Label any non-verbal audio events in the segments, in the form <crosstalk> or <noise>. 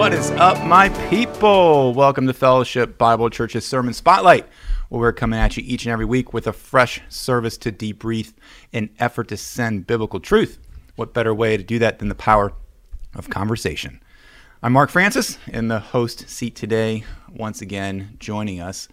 What is up, my people? Welcome to Fellowship Bible Church's Sermon Spotlight, where we're coming at you each and every week with a fresh service to debrief in effort to send biblical truth. What better way to do that than the power of conversation? I'm Mark Francis in the host seat today. Once again, joining us,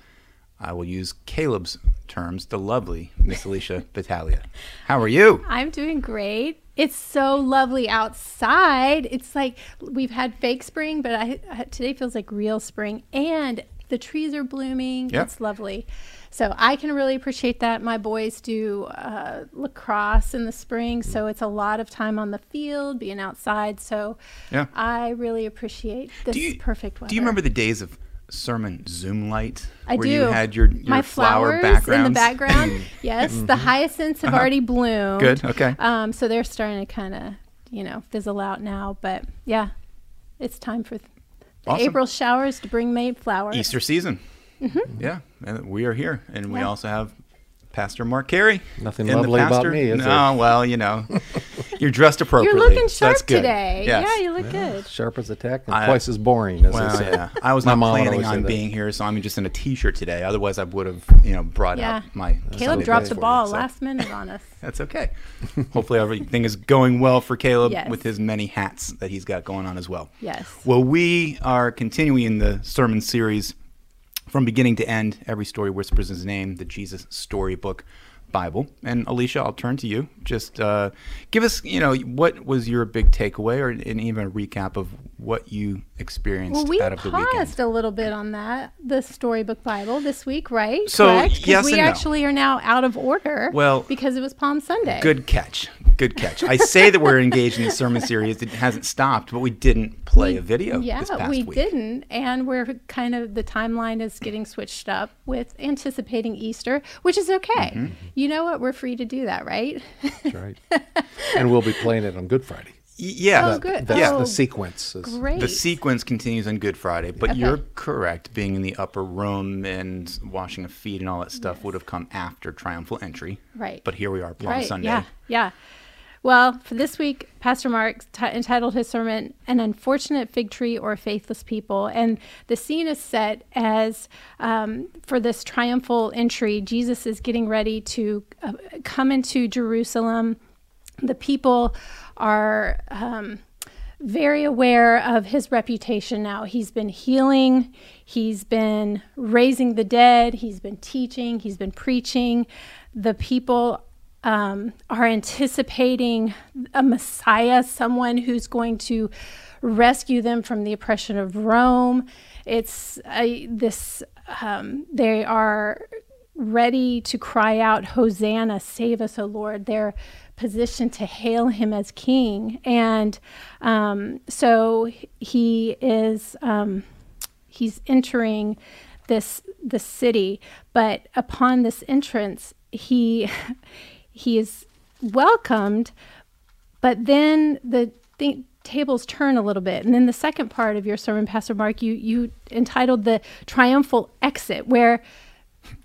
I will use Caleb's terms, the lovely Miss Alicia <laughs> Battaglia. How are you? I'm doing great. It's so lovely outside. It's like we've had fake spring, but I, I- today feels like real spring, and the trees are blooming. Yep. It's lovely. So I can really appreciate that. My boys do uh, lacrosse in the spring, so it's a lot of time on the field, being outside. So Yeah. I really appreciate this Do you- perfect weather. Do you remember the days of sermon Zoom light? I where do. you had your, your my flower flowers in the background. <laughs> yes, the mm-hmm. hyacinths have uh-huh. already bloomed. Good, okay. Um, so they're starting to kind of, you know, fizzle out now. But yeah, it's time for the Awesome. April showers to bring May flowers. Easter season. Mm-hmm. Yeah, and we are here, and we also have Pastor Mark Carey. Nothing in the lovely about pastor- me, is no, there? well, you know, <laughs> you're dressed appropriately. You're looking so that's sharp good. today. Yes. Yeah, you look good. Sharp as a tack and I- twice as boring, as Well, they say. yeah. I was not planning always say on that. being here, so I'm just in a t-shirt today. Otherwise, I would have, you know, brought Yeah. out my. Caleb Sunday dropped best the for you, ball so last minute on us. <laughs> That's okay. Hopefully, everything is going well for Caleb Yes. with his many hats that he's got going on as well. Yes. Well, we are continuing the sermon series from beginning to end. Every story whispers his name, the Jesus Storybook Bible. And Alicia, I'll turn to you. Just uh, give us, you know, what was your big takeaway, or and even a recap of what you experienced Well, we out of the weekend. paused a little bit on that, the storybook Bible this week, right? So, Correct? 'Cause yes we and no. actually are now out of order. Well, because it was Palm Sunday. Good catch. Good catch. I say that we're engaged in the sermon series. It hasn't stopped, but we didn't play a video Yeah, this past we week. didn't, and we're kind of the timeline is getting switched up with anticipating Easter, which is okay. Mm-hmm. You know what? We're free to do that, right? That's right. and we'll be playing it on Good Friday. Y- Yeah. Oh, good. That's Yeah. the sequence. is- Great. The sequence continues on Good Friday, but Okay. you're correct. Being in the upper room and washing of feet and all that stuff would have come after triumphal entry. Right. But here we are, Palm right. Sunday. Yeah. Yeah. Well, for this week, Pastor Mark t- entitled his sermon "An Unfortunate Fig Tree or Faithless People," and the scene is set as um, for this triumphal entry. Jesus is getting ready to uh, come into Jerusalem. The people are. Um, very aware of his reputation now. He's been healing, he's been raising the dead, he's been teaching, he's been preaching. The people um, are anticipating a Messiah, someone who's going to rescue them from the oppression of Rome. It's this, um, they are ready to cry out, Hosanna, save us, O Lord. They're positioned to hail him as king. And um, so he is, um, he's entering this, this city. But upon this entrance, he, <laughs> he is welcomed. But then the th- tables turn a little bit. And then the second part of your sermon, Pastor Mark, you, you entitled the triumphal exit, where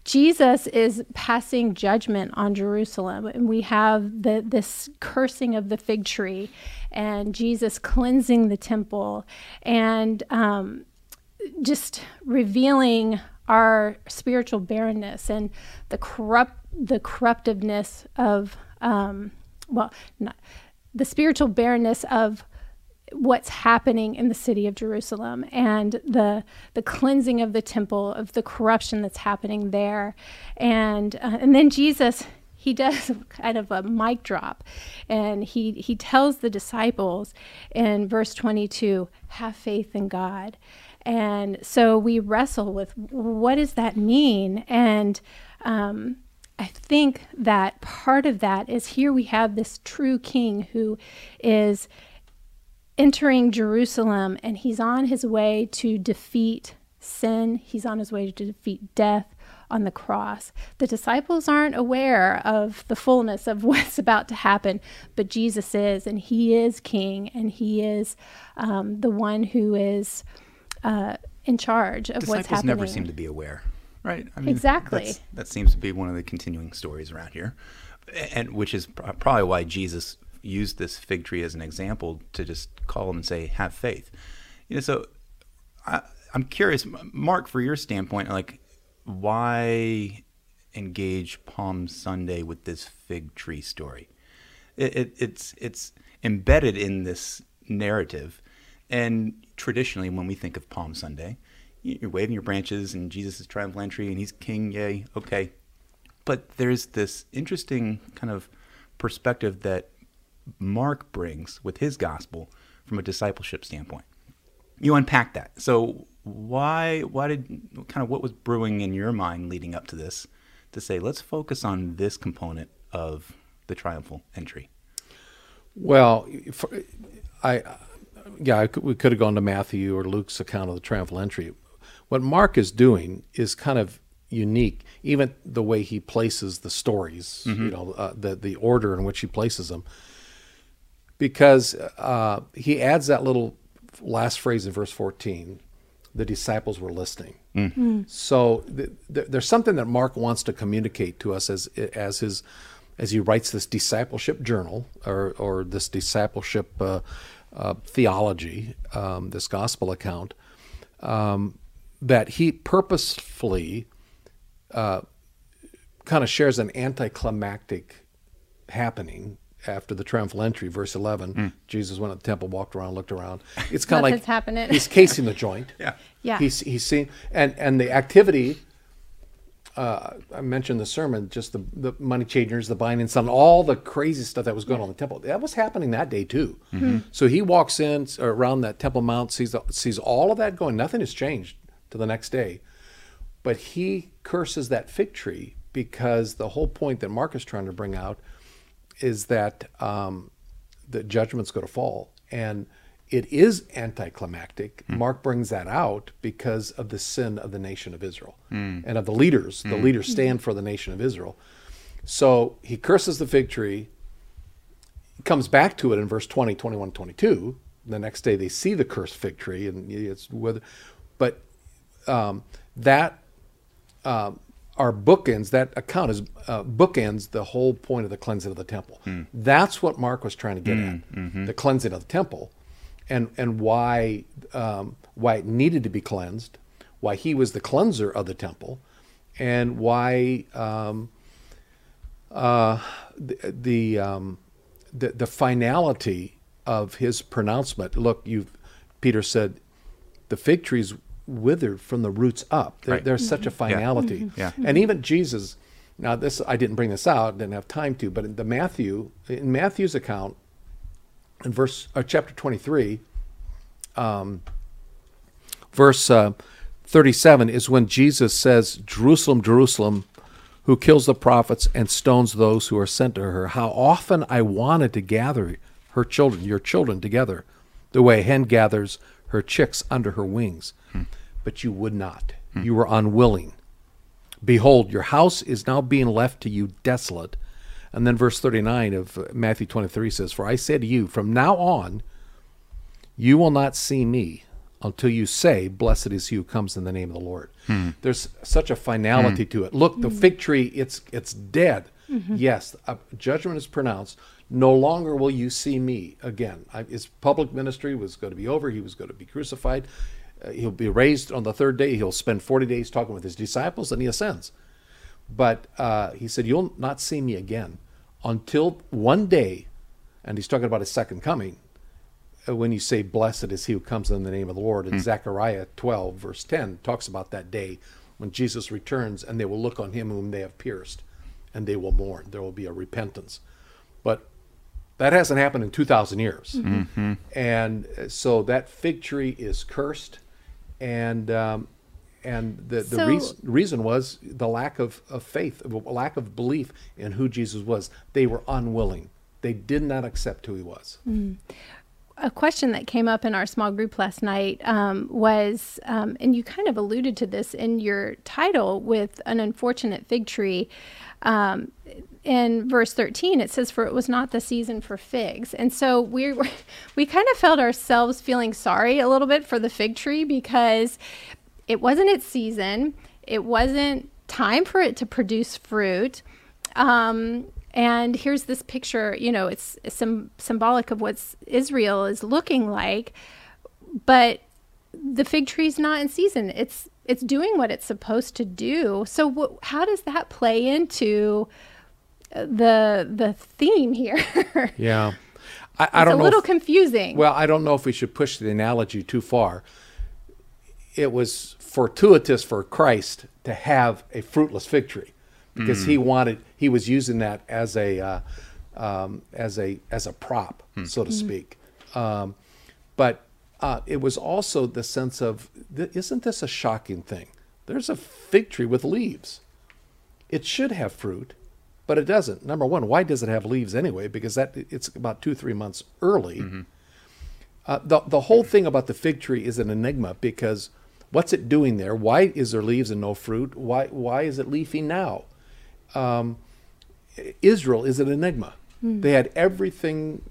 Jesus is passing judgment on Jerusalem, and we have the this cursing of the fig tree, and Jesus cleansing the temple, and um, just revealing our spiritual barrenness and the corrupt the corruptiveness of um, well, not, the spiritual barrenness of what's happening in the city of Jerusalem and the the cleansing of the temple of the corruption that's happening there. And uh, and then Jesus he does <laughs> kind of a mic drop and he he tells the disciples in verse 22 have faith in God. And so we wrestle with what does that mean? And um, I think that part of that is here we have this true king who is entering Jerusalem and he's on his way to defeat sin. He's on his way to defeat death on the cross. The disciples aren't aware of the fullness of <laughs> what's about to happen, but Jesus is, and he is king, and he is um, the one who is uh, in charge of what's Disciples happening. never seem to be aware, right? I mean, Exactly. That seems to be one of the continuing stories around here, and which is pr- probably why Jesus used this fig tree as an example to just call them and say, "Have faith." You know, so I, I'm curious, Mark, for your standpoint, like why engage Palm Sunday with this fig tree story? It, it, it's it's embedded in this narrative, and traditionally, when we think of Palm Sunday, you're waving your branches and Jesus is triumphal entry and he's king, yay, okay. But there's this interesting kind of perspective that Mark brings with his gospel from a discipleship standpoint. You unpack that. So why why did kind of what was brewing in your mind leading up to this to say let's focus on this component of the triumphal entry? Well, for, I yeah, I could, we could have gone to Matthew or Luke's account of the triumphal entry. What Mark is doing is kind of unique, even the way he places the stories, you know, uh, the the order in which he places them, because uh, he adds that little last phrase in verse fourteen. The disciples were listening. So th- th- there's something that Mark wants to communicate to us as as his as he writes this discipleship journal or or this discipleship uh, uh, theology, um, this gospel account, um, that he purposefully uh, kind of shares an anticlimactic happening after the triumphal entry, verse 11. Jesus went to the temple, walked around, looked around. It's kind of like happening. he's casing the joint. <laughs> Yeah. Yeah. He's he's seen and and the activity. Uh, I mentioned the sermon, just the, the money changers, the buying and selling, all the crazy stuff that was going on in the temple. That was happening that day too. So he walks in around that Temple Mount, sees the, sees all of that going. Nothing has changed to the next day, but he curses that fig tree because the whole point that Mark is trying to bring out is that um, the judgment's going to fall, and it is anticlimactic. Mark brings that out because of the sin of the nation of Israel and of the leaders. The leaders stand for the nation of Israel. So he curses the fig tree. Comes back to it in verse 20, 21, 22. The next day they see the cursed fig tree, and it's with, but um, that um, are bookends. That account is uh, bookends the whole point of the cleansing of the temple. That's what Mark was trying to get at: the cleansing of the temple, and and why um, why it needed to be cleansed, why he was the cleanser of the temple, and why um, uh, the the, um, the the finality of his pronouncement. Look, you Peter said, the fig tree's withered from the roots up. There, Right. There's such a finality. Yeah. And even Jesus, now this I didn't bring this out, didn't have time to, but in the Matthew, in Matthew's account, in verse uh, chapter 23, um, verse uh, 37 is when Jesus says, "Jerusalem, Jerusalem, who kills the prophets and stones those who are sent to her. How often I wanted to gather her children, your children, together, the way a hen gathers her chicks under her wings, hmm. but you would not. Hmm. You were unwilling. Behold, your house is now being left to you desolate." And then verse 39 of uh, Matthew 23 says, For I say to you, from now on, you will not see me until you say, Blessed is he who comes in the name of the Lord. Hmm. There's such a finality to it. Look, the fig tree, it's it's dead. Yes, a judgment is pronounced. No longer will you see me again. I, his public ministry was going to be over. He was going to be crucified. Uh, he'll be raised on the third day. He'll spend 40 days talking with his disciples, and he ascends. But uh, he said, You'll not see me again until one day, and he's talking about his second coming, uh, when you say, Blessed is he who comes in the name of the Lord. And Zechariah 12, verse 10, talks about that day when Jesus returns, and they will look on him whom they have pierced, and they will mourn. There will be a repentance. But that hasn't happened in 2,000 years. And uh, so that fig tree is cursed. And um, and the, the So- reason, reason was the lack of, of faith, a lack of belief in who Jesus was. They were unwilling. They did not accept who he was. a question that came up in our small group last night um, was, um, and you kind of alluded to this in your title with an unfortunate fig tree. Um, in verse 13, it says, For it was not the season for figs. And so we were, <laughs> we kind of felt ourselves feeling sorry a little bit for the fig tree because it wasn't its season, it wasn't time for it to produce fruit. Um, and here's this picture, you know, it's, it's some, symbolic of what Israel is looking like. But the fig tree's not in season. It's it's doing what it's supposed to do. So wh- how does that play into uh, the the theme here? <laughs> Yeah. I, I it's don't a know. little if- confusing. well, I don't know if we should push the analogy too far. It was fortuitous for Christ to have a fruitless fig tree because he wanted he was using that as a uh, um, as a as a prop, so to speak. Um, but uh, it was also the sense of th- isn't this a shocking thing? There's a fig tree with leaves. It should have fruit, but it doesn't. Number one, why does it have leaves anyway? Because that it's about two three months early. Uh, the the whole thing about the fig tree is an enigma because what's it doing there? Why is there leaves and no fruit? Why why is it leafy now? Um, Israel is an enigma. They had everything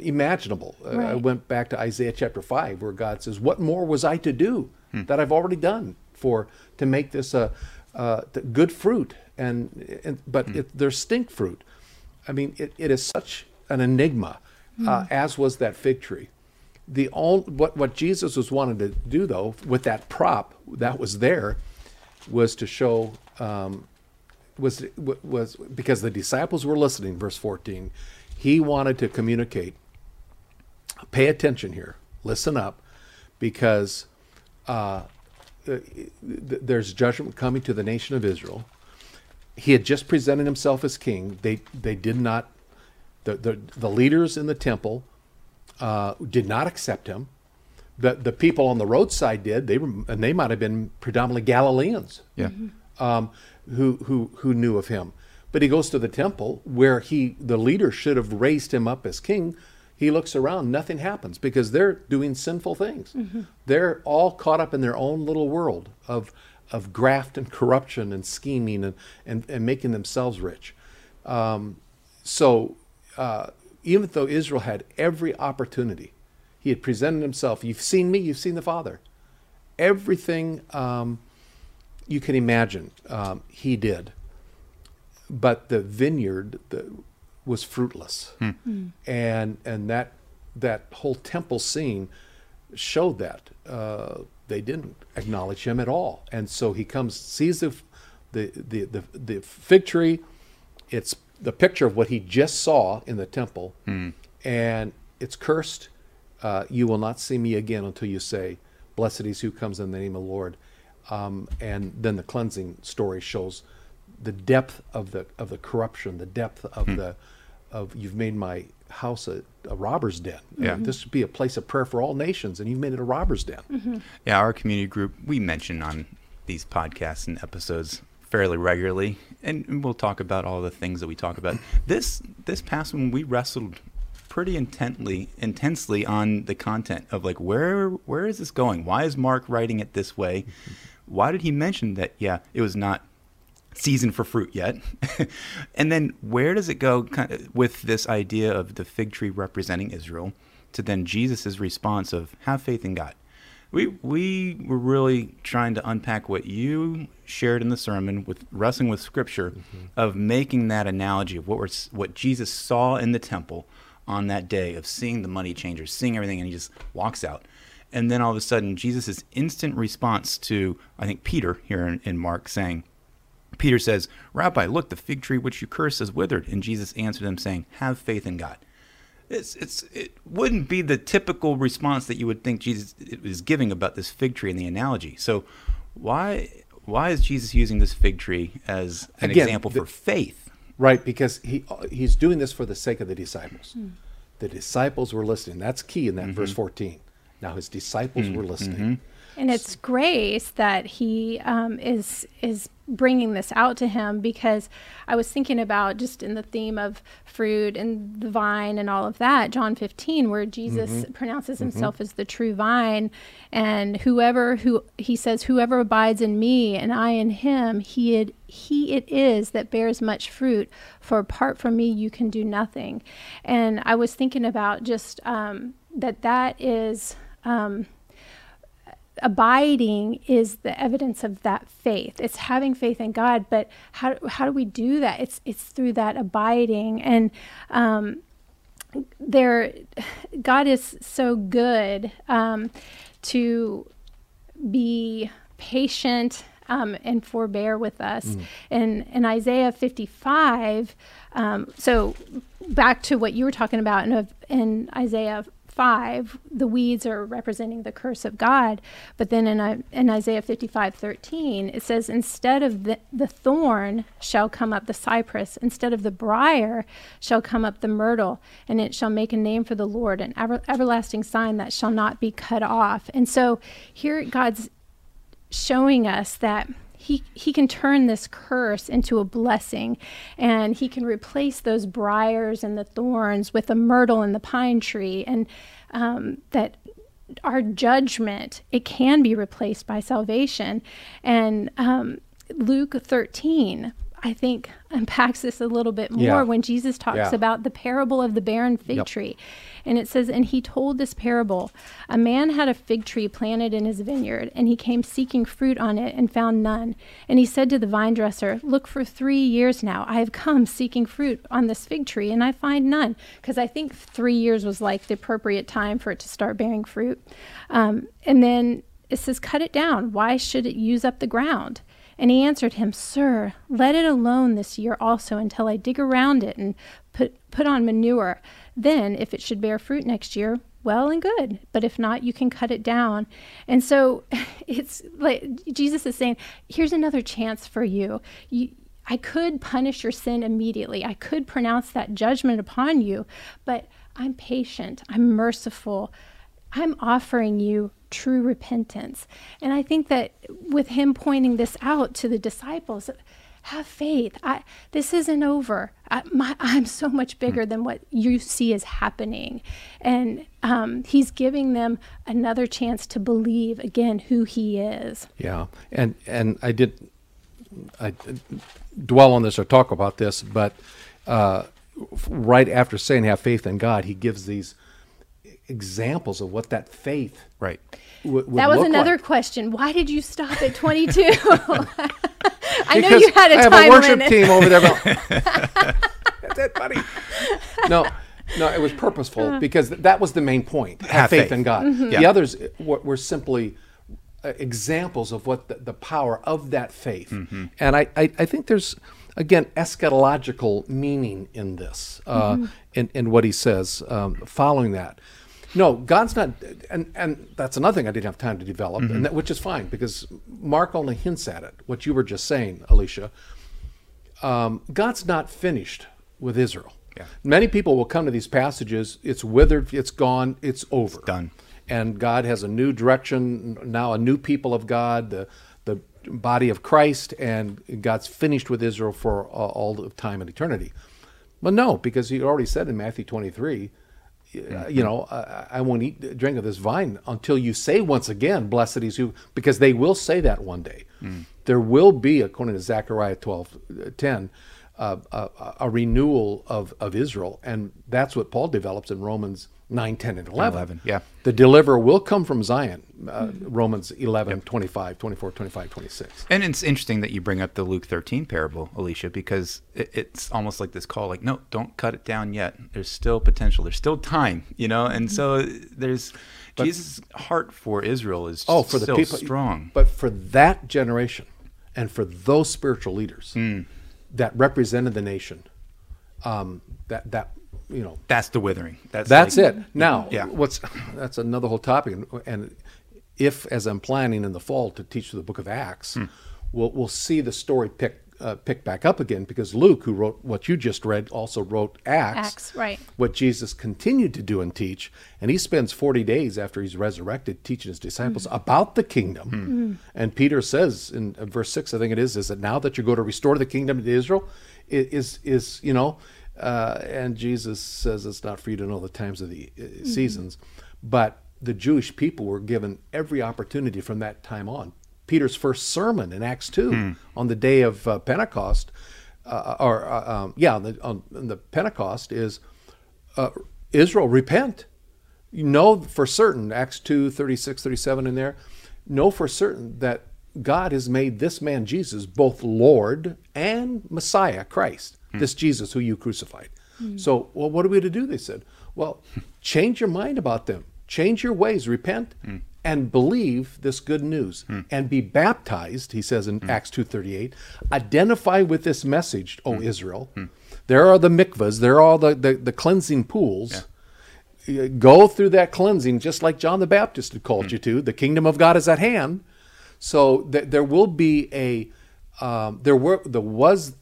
imaginable. Uh, I went back to Isaiah chapter five, where God says, "What more was I to do that I've already done for to make this a uh, th- good fruit?" And, and but it, there's stink fruit. I mean, it, it is such an enigma, uh, as was that fig tree. The all what what Jesus was wanting to do though with that prop that was there was to show um, was was because the disciples were listening. Verse fourteen, he wanted to communicate. Pay attention here. Listen up, because uh, there's judgment coming to the nation of Israel. He had just presented himself as king. They they did not. The the, the leaders in the temple uh, did not accept him. The the people on the roadside did. They were and they might have been predominantly Galileans Yeah. um, who who who knew of him. But he goes to the temple where he the leader should have raised him up as king. He looks around, nothing happens because they're doing sinful things. They're all caught up in their own little world of of graft and corruption and scheming and and, and making themselves rich. Um, so uh, even though Israel had every opportunity, he had presented himself. You've seen me. You've seen the Father. Everything. Um, you can imagine um, he did but the vineyard the, was fruitless. And and that that whole temple scene showed that uh, they didn't acknowledge him at all. And so he comes sees the the the, the, the fig tree. It's the picture of what he just saw in the temple. And it's cursed. Uh, you will not see me again until you say blessed is who comes in the name of the lord. Um, and then the cleansing story shows the depth of the of the corruption, the depth of the of you've made my house a, a robber's den. Yeah. this would be a place of prayer for all nations, and you've made it a robber's den. Mm-hmm. Yeah, our community group, we mention on these podcasts and episodes fairly regularly, and we'll talk about all the things that we talk about. This this past one, we wrestled pretty intently, intensely on the content of like where where is this going? Why is Mark writing it this way? Mm-hmm. Why did he mention that? Yeah, it was not season for fruit yet. <laughs> and then where does it go kind of with this idea of the fig tree representing Israel to then Jesus' response of have faith in God? We we were really trying to unpack what you shared in the sermon with wrestling with scripture mm-hmm. of making that analogy of what we're, what Jesus saw in the temple on that day of seeing the money changers, seeing everything and he just walks out. And then all of a sudden Jesus' instant response to I think Peter here in, in Mark saying Peter says, Rabbi, look, the fig tree which you curse is withered. And Jesus answered him, saying, Have faith in God. It's, it's, it wouldn't be the typical response that you would think Jesus is giving about this fig tree in the analogy. So, why, why is Jesus using this fig tree as an Again, example the- for faith? Right, because he he's doing this for the sake of the disciples. Hmm. The disciples were listening. That's key in that mm-hmm. verse fourteen. Now his disciples hmm. were listening. Mm-hmm. And it's grace that he um, is is bringing this out to him because I was thinking about just in the theme of fruit and the vine and all of that, John 15, where Jesus pronounces himself as the true vine, and whoever who he says, whoever abides in me and I in him, he it, he it is that bears much fruit. For apart from me, you can do nothing. And I was thinking about just um, that that is. Um, abiding is the evidence of that faith. It's having faith in god but how, how do we do that? It's it's through that abiding. And um, there god is so good um, to be patient um, and forbear with us. And in Isaiah 55, um, so back to what you were talking about in, in Isaiah 5, the weeds are representing the curse of God. But then in, in Isaiah 55, 13, it says, Instead of the, the thorn shall come up the cypress, instead of the briar shall come up the myrtle, and it shall make a name for the Lord, an ever, everlasting sign that shall not be cut off. And so here God's showing us that he, he can turn this curse into a blessing and he can replace those briars and the thorns with the myrtle and the pine tree and um, that our judgment it can be replaced by salvation. And um, luke 13 i think unpacks this a little bit more Yeah. when jesus talks Yeah. about the parable of the barren fig Yep. tree and it says, And he told this parable A man had a fig tree planted in his vineyard, and he came seeking fruit on it and found none. And he said to the vine dresser, Look, for three years now I have come seeking fruit on this fig tree, and I find none. Because I think three years was like the appropriate time for it to start bearing fruit. Um, and then it says, Cut it down. Why should it use up the ground? And he answered him, Sir, let it alone this year also until I dig around it and put, put on manure. Then, if it should bear fruit next year, well and good. But if not, you can cut it down. And so <laughs> it's like Jesus is saying, Here's another chance for you. you I could punish your sin immediately. I could pronounce that judgment upon you, but I'm patient. I'm merciful. I'm offering you true repentance. And I think that with him pointing this out to the disciples, have faith. I, this isn't over. I, my, <laughs> I'm so much bigger than what you see is happening. And um, he's giving them another chance to believe again who he is. Yeah, and and I did, I dwell on this or talk about this, but uh, right after saying have faith in God, he gives these examples of what that faith Right. Would, would That was look another like. question. Why did you stop at 22? <laughs> <laughs> I know you had a I have time a worship limit. team over there. going, <laughs> That's it, buddy. No, no, it was purposeful because th- that was the main point. Have, Have faith, faith. in God. Mm-hmm. The others were, were simply uh, examples of what the, the power of that faith. Mm-hmm. And I, I, I think there's again eschatological meaning in this, uh, Mm-hmm. in, in what he says um, following that. No, God's not, and and that's another thing I didn't have time to develop, Mm-hmm. and that, which is fine because Mark only hints at it. What you were just saying, Alicia, um, God's not finished with Israel. Yeah. Many people will come to these passages. It's withered. It's gone. It's over. done. And God has a new direction now. A new people of God. The the body of Christ, and God's finished with Israel for uh, all of time and eternity. But no, because He already said in Matthew twenty three. You know, I, I won't eat, drink of this vine until you say once again, "Blessed is who," because they will say that one day. Mm. There will be, according to Zechariah twelve uh, ten, uh, uh, a, a renewal of, of Israel, and that's what Paul develops in Romans 9, 10, and 11. 11, yeah. The deliverer will come from Zion, uh, Romans 11, 25, 24, 25, 26. And it's interesting that you bring up the Luke 13 parable, Alicia, because it, it's almost like this call, like, no, don't cut it down yet. There's still potential. There's still time, you know. And so there's Jesus' heart for Israel is Oh, for the people. strong. But for that generation and for those spiritual leaders Hmm. that represented the nation, um, that, that, you know, That's the withering. That's That's like- it. Now, Yeah. what's that's another whole topic, and, and if as I'm planning in the fall to teach the book of Acts, Hmm. we'll we'll see the story pick uh, pick back up again because Luke, who wrote what you just read, also wrote Acts. Acts, right. What Jesus continued to do and teach, and he spends 40 days after he's resurrected teaching his disciples Mm. about the kingdom. And Peter says in verse six, I think it is, is that now that you're going to restore the kingdom to Israel, i- is is you know. Uh, and Jesus says it's not for you to know the times of the uh, seasons, but the Jewish people were given every opportunity from that time on. Peter's first sermon in Acts two on the day of uh, Pentecost, uh, or uh, um, yeah, on the, on, on the Pentecost is uh, Israel repent. You know for certain Acts 2, 36, 37 in there. Know for certain that God has made this man Jesus both Lord and Messiah, Christ. Mm. This Jesus who you crucified. Mm. So, well, what are we to do? They said, well, change your mind about them. change your ways, repent, mm. and believe this good news, and be baptized. He says in Acts two thirty eight, identify with this message, O Israel. There are the mikvahs, there are the the, the cleansing pools. Uh, Go through that cleansing, just like John the Baptist had called you to. The kingdom of God is at hand. So th- there will be a um, there were there was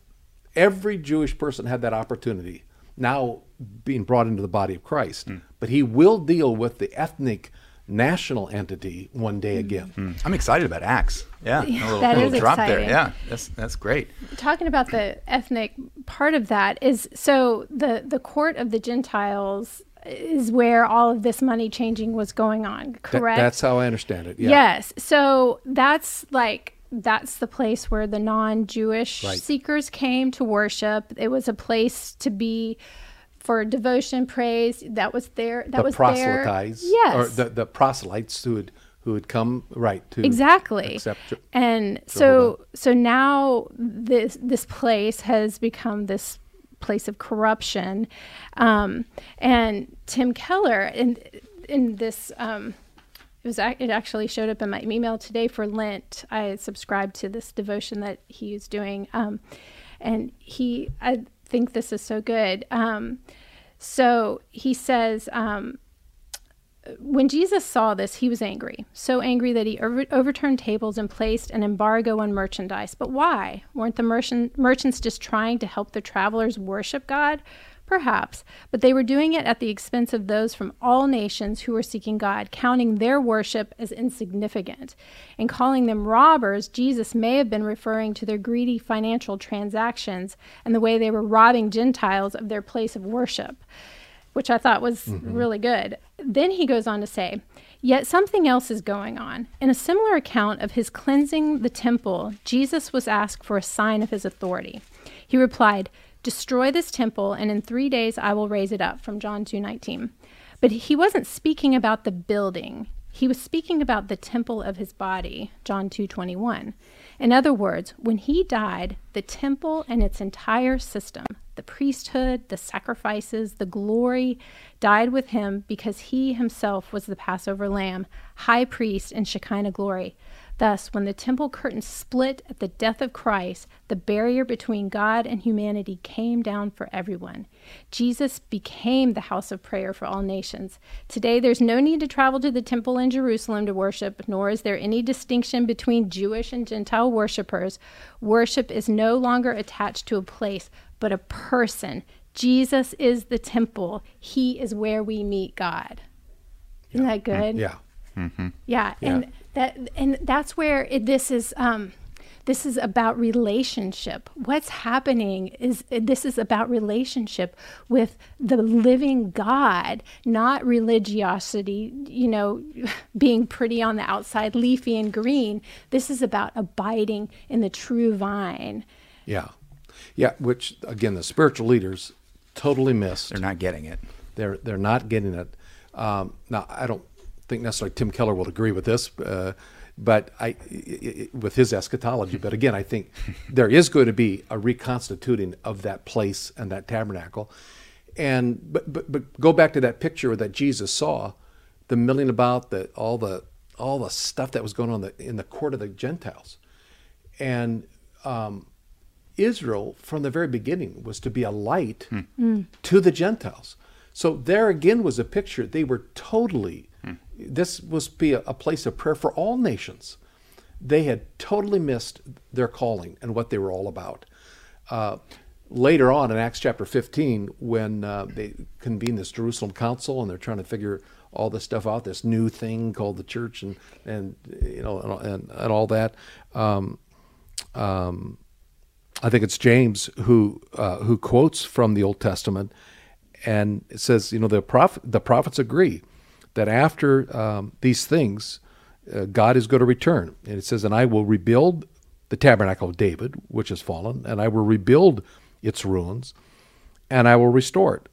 every Jewish person had that opportunity now being brought into the body of Christ, hmm. but he will deal with the ethnic national entity one day hmm. again. Hmm. I'm excited about Acts. Yeah, a little, that little is drop there. exciting. Yeah, that's that's great. talking about the ethnic part of that is so the the court of the Gentiles is where all of this money changing was going on, Th- correct? that's how I understand it. Yeah. Yes. So that's like that's the place where the non-Jewish Right. seekers came to worship. It was a place to be for devotion, praise. That was there. That the was there. proselytes, Yes. or the, the proselytes who had who had come right to exactly accept and so so now this this place has become this place of corruption um, and tim keller in in this um, it was it actually showed up in my email today for lent i subscribed to this devotion that he was doing um, and he i think this is so good um, so he says um, when Jesus saw this, he was angry. So angry that he over- overturned tables and placed an embargo on merchandise. But why? Weren't the merchant- merchants just trying to help the travelers worship God? Perhaps. But they were doing it at the expense of those from all nations who were seeking God, counting their worship as insignificant. In calling them robbers, Jesus may have been referring to their greedy financial transactions and the way they were robbing Gentiles of their place of worship which I thought was mm-hmm. really good. Then he goes on to say, Yet something else is going on. In a similar account of his cleansing the temple, Jesus was asked for a sign of his authority. He replied, Destroy this temple, and in three days I will raise it up, from John 2.19. But he wasn't speaking about the building. He was speaking about the temple of his body, John 2:21. In other words, when he died, the temple and its entire system, the priesthood, the sacrifices, the glory, died with him because he himself was the Passover lamb, high priest in Shekinah glory. Thus, when the temple curtain split at the death of Christ, the barrier between God and humanity came down for everyone. Jesus became the house of prayer for all nations. Today, there's no need to travel to the temple in Jerusalem to worship, nor is there any distinction between Jewish and Gentile worshipers. Worship is no longer attached to a place, but a person. Jesus is the temple, He is where we meet God. Isn't that mm, good? Yeah. Mm-hmm. Yeah, and that and that's where it, this is. Um, this is about relationship. What's happening is this is about relationship with the living God, not religiosity, you know, <laughs> being pretty on the outside, leafy and green. This is about abiding in the true vine. Yeah. Yeah. Which again, the spiritual leaders totally missed. They're not getting it. They're they're not getting it. Um, now, I don't think necessarily Tim Keller will agree with this, uh, but I, i- i- with his eschatology. But again, I think there is going to be a reconstituting of that place and that tabernacle. And but but, but go back to that picture that Jesus saw, the milling about, the all the all the stuff that was going on in the, in the court of the Gentiles, and um, Israel from the very beginning was to be a light to the Gentiles. So there again was a picture. They were totally, this was be a, a place of prayer for all nations. They had totally missed their calling and what they were all about. Uh, later on in Acts chapter 15, when uh, they convene this Jerusalem council and they're trying to figure all this stuff out, this new thing called the church and, and you know, and, and all that. Um, um, I think it's James who uh, who quotes from the Old Testament, and it says, you know, the prophet, the prophets agree that after um, these things, uh, God is going to return, and it says, and I will rebuild the tabernacle of David, which has fallen, and I will rebuild its ruins, and I will restore it.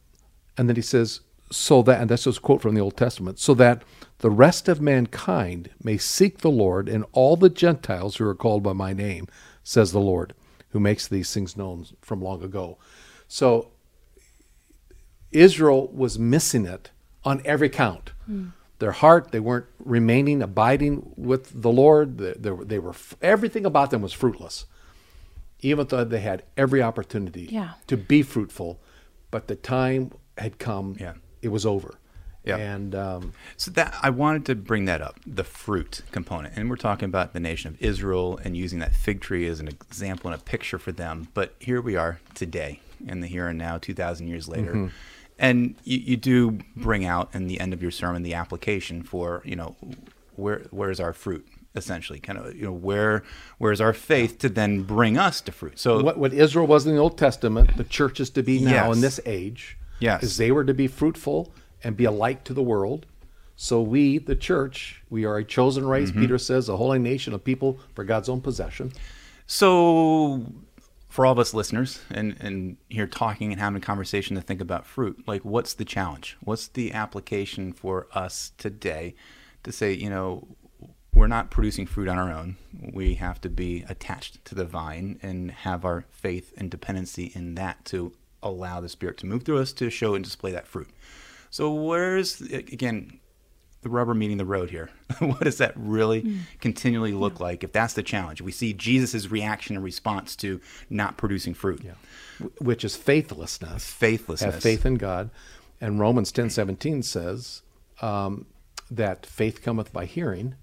And then he says, so that, and that's a quote from the Old Testament, so that the rest of mankind may seek the Lord and all the Gentiles who are called by my name, says the Lord, who makes these things known from long ago. So Israel was missing it on every count. The their heart. They weren't remaining, abiding with the Lord. They, they, were- they were everything about them was fruitless, even though they had every opportunity Yeah. to be fruitful. But the time had come. Yeah. It was over. Yeah. And um, So that I wanted to bring that up, the fruit component, and we're talking about the nation of Israel and using that fig tree as an example and a picture for them. But here we are today, in the here and now, two thousand years later, Mm-hmm. And you, you do bring out in the end of your sermon the application for you know where where's our fruit essentially, kind of you know where where's our faith to then bring us to fruit. So what, what Israel was in the Old Testament, the church is to be now Yes. in this age. Yes. Is they were to be fruitful and be a light to the world. So we, the church, we are a chosen race, Mm-hmm. Peter says, a holy nation of people for God's own possession. So, for all of us listeners and, and here talking and having a conversation to think about fruit, like what's the challenge? What's the application for us today to say, you know, we're not producing fruit on our own. We have to be attached to the vine and have our faith and dependency in that to allow the Spirit to move through us to show and display that fruit. So, where's, again, the rubber meeting the road here. <laughs> what does that really continually look like if that's the challenge? We see Jesus' reaction and response to not producing fruit. wh- which is faithlessness. Faithlessness. Have faith in God. And Romans ten seventeen says um, that faith cometh by hearing,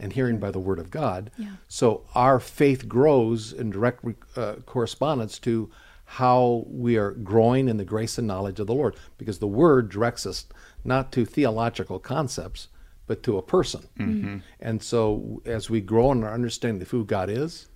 and hearing by the word of God. Yeah. So our faith grows in direct uh, correspondence to how we are growing in the grace and knowledge of the Lord, because the word directs us not to theological concepts, but to a person. And so as we grow in our understanding of who God is,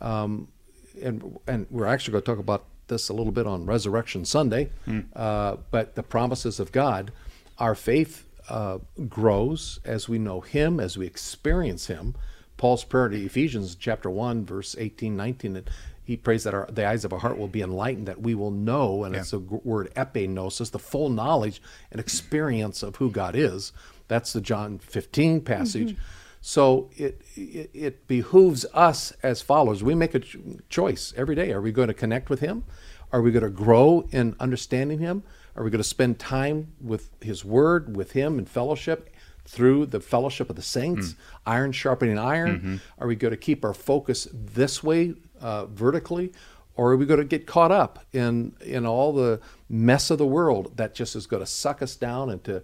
and and we're actually going to talk about this a little bit on Resurrection Sunday. Uh, but the promises of God, our faith uh, grows as we know Him, as we experience Him. Paul's prayer to Ephesians chapter one, verse 18, 19, that he prays that our, the eyes of our heart will be enlightened, that we will know, and it's the word epignosis, the full knowledge and experience of who God is. That's the John 15 passage. Mm-hmm. So it, it it behooves us as followers. We make a ch- choice every day. Are we going to connect with Him? Are we going to grow in understanding Him? Are we going to spend time with His Word, with Him in fellowship through the fellowship of the saints, iron sharpening iron? Are we going to keep our focus this way uh, vertically, or are we going to get caught up in in all the mess of the world that just is going to suck us down into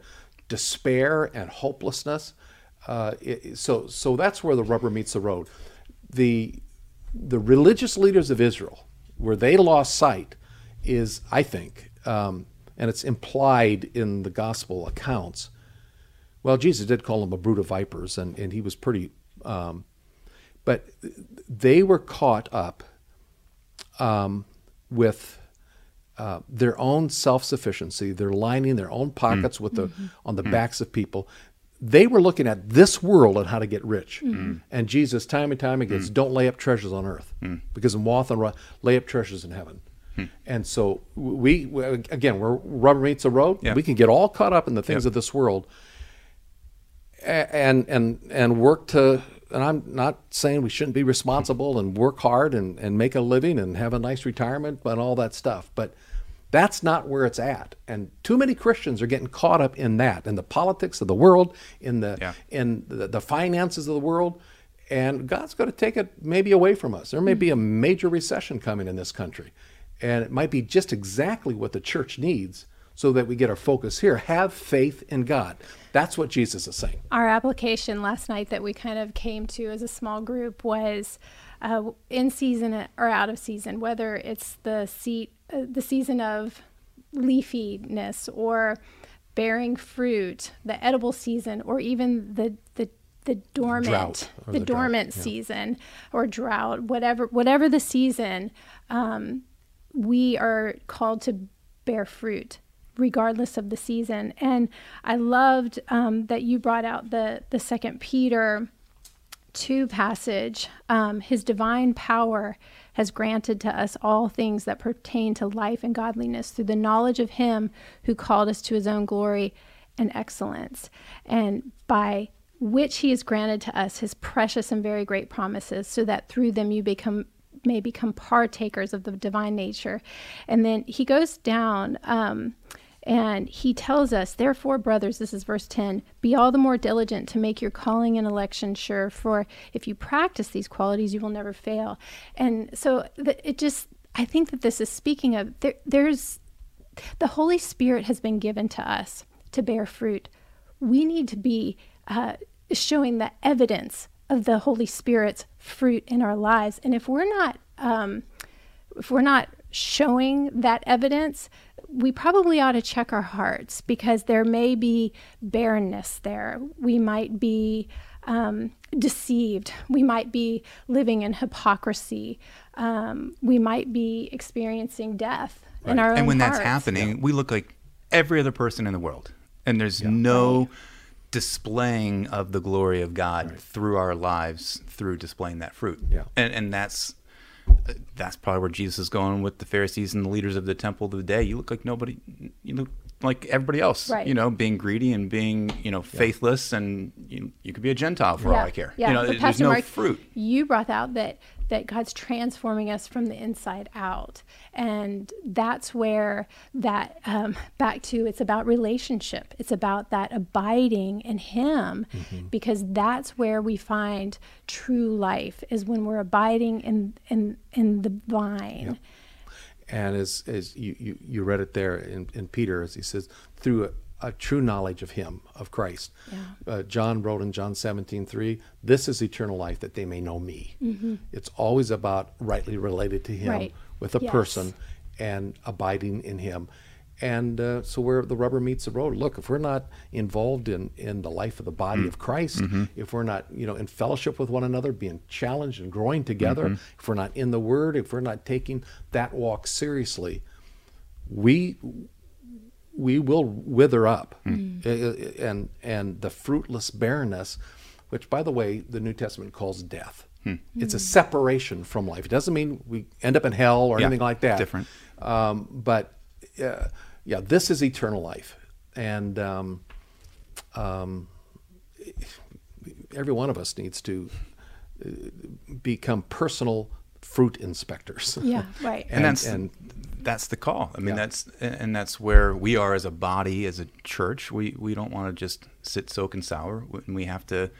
despair and hopelessness? Uh, it, so, so that's where the rubber meets the road. The the religious leaders of Israel, where they lost sight, is I think, um, and it's implied in the gospel accounts. Well, Jesus did call them a brood of vipers, and, and he was pretty, um, but they were caught up um, with uh, their own self-sufficiency. They're lining their own pockets mm. with the mm-hmm. on the mm. backs of people. They were looking at this world and how to get rich. Mm. And Jesus, time and time again, says, don't lay up treasures on earth, because in moth and rust, lay up treasures in heaven. Hmm. And so we, again we're rubber meets the road, Yeah. we can get all caught up in the things Yep. of this world, and and and work to and I'm not saying we shouldn't be responsible and work hard and, and make a living and have a nice retirement and all that stuff. But that's not where it's at. And too many Christians are getting caught up in that, in the politics of the world, in the Yeah. in the, the finances of the world. And God's going to take it maybe away from us. There may be a major recession coming in this country. And it might be just exactly what the church needs so that we get our focus here. Have faith in God. That's what Jesus is saying. Our application last night that we kind of came to as a small group was uh, in season or out of season, whether it's the seat, uh, the season of leafiness or bearing fruit, the edible season, or even the the the dormant, Drought, or the, the drought, dormant yeah. season or drought, whatever whatever the season, um, we are called to bear fruit regardless of the season. And I loved um, that you brought out the the Second Peter two passage. Um, His divine power has granted to us all things that pertain to life and godliness through the knowledge of Him who called us to His own glory and excellence, and by which He has granted to us His precious and very great promises, so that through them you become may become partakers of the divine nature. And then he goes down um, And he tells us, therefore, brothers, this is verse 10, be all the more diligent to make your calling and election sure, for if you practice these qualities, you will never fail. And so it just, I think that this is speaking of there, there's the Holy Spirit has been given to us to bear fruit. We need to be uh, showing the evidence of the Holy Spirit's fruit in our lives. And if we're not, um, if we're not showing that evidence, we probably ought to check our hearts because there may be barrenness there. We might be um, deceived. We might be living in hypocrisy. Um, we might be experiencing death right. in our and when hearts. that's happening, yeah. we look like every other person in the world, and there's yeah. no. Right displaying of the glory of God right. through our lives through displaying that fruit. Yeah. And and that's that's probably where Jesus is going with the Pharisees and the leaders of the temple of the day. You look like nobody you look like everybody else, right. you know, being greedy and being, you know, faithless and you, you could be a Gentile for yeah. all I care. Yeah. You know, but there's Pastor no Mark, fruit. You brought out that that God's transforming us from the inside out. And that's where that, um, back to it's about relationship. It's about that abiding in Him mm-hmm. because that's where we find true life is when we're abiding in, in, in the vine. Yep. And as, as you, you, you read it there in, in Peter, as he says, through a true knowledge of him, of Christ. Yeah. Uh, John wrote in John 17, 3, this is eternal life that they may know me. Mm-hmm. It's always about rightly related to him right. with a yes. person and abiding in him. And uh, so where the rubber meets the road, look, if we're not involved in, in the life of the body mm. of Christ, mm-hmm. if we're not, you know, in fellowship with one another, being challenged and growing together, mm-hmm. if we're not in the word, if we're not taking that walk seriously, we we will wither up, mm. and and the fruitless barrenness, which by the way the New Testament calls death. Mm. It's a separation from life. It doesn't mean we end up in hell or yeah, anything like that. Different, um, but uh, yeah, this is eternal life, and um, um, every one of us needs to uh, become personal fruit inspectors. Yeah, <laughs> right. and, and that's and that's the call. I mean, yeah. that's and that's where we are as a body, as a church. We we don't want to just sit soak and sour. And we have to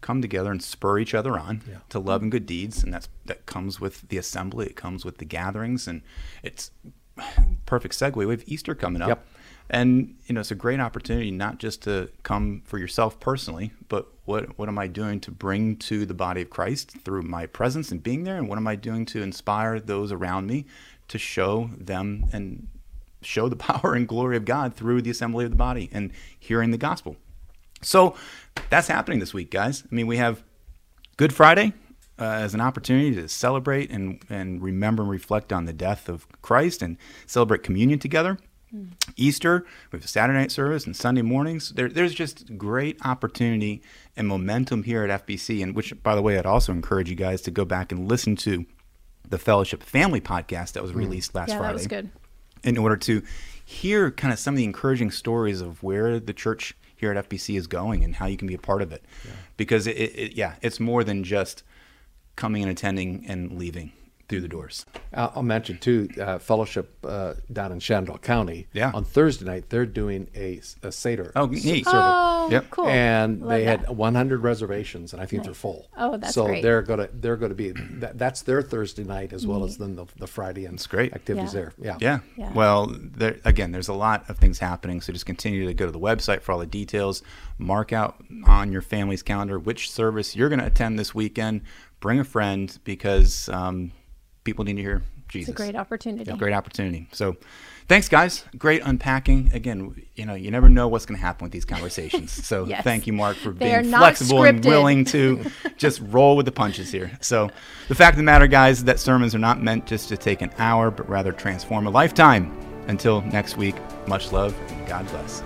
come together and spur each other on yeah. to love and good deeds, and that's that comes with the assembly. It comes with the gatherings, and it's <sighs> perfect segue. We have Easter coming up. Yep. And you know, it's a great opportunity not just to come for yourself personally, but what what am I doing to bring to the body of Christ through my presence and being there, and what am I doing to inspire those around me to show them and show the <laughs> power and glory of God through the assembly of the body and hearing the gospel. So that's happening this week, guys. I mean, we have Good Friday uh, as an opportunity to celebrate and, and remember and reflect on the death of Christ and celebrate communion together. Mm. Easter, we have a Saturday night service and Sunday mornings. There, there's just great opportunity and momentum here at FBC, and which, by the way, I'd also encourage you guys to go back and listen to the Fellowship Family podcast that was mm. released last yeah, Friday. that was good. In order to hear kind of some of the encouraging stories of where the church here at FBC is going and how you can be a part of it. Yeah. Because it, it, yeah, it's more than just coming and attending and leaving through the doors. I'll mention too, uh, fellowship uh, down in Shenandoah County. Yeah. On Thursday night, they're doing a, a seder. Oh, neat. Oh, Yep. cool. And Love they that. had 100 reservations, and I think Nice. they're full. Oh, that's so great. they're gonna they're gonna be that, that's their Thursday night as well as then the, the Friday and That's great. activities Yeah. there. Yeah. Yeah. Yeah. Well, there, again, there's a lot of things happening. So just continue to go to the website for all the details. Mark out on your family's calendar which service you're going to attend this weekend. Bring a friend because um, people need to hear Jesus. It's a great opportunity. Great opportunity. So, thanks, guys. Great unpacking. Again, you know, you never know what's going to happen with these conversations. <laughs> So, Yes. thank you, Mark, for They being flexible and willing to <laughs> just roll with the punches here. So, the fact of the matter, guys, is that sermons are not meant just to take an hour, but rather transform a lifetime. Until next week, much love and God bless.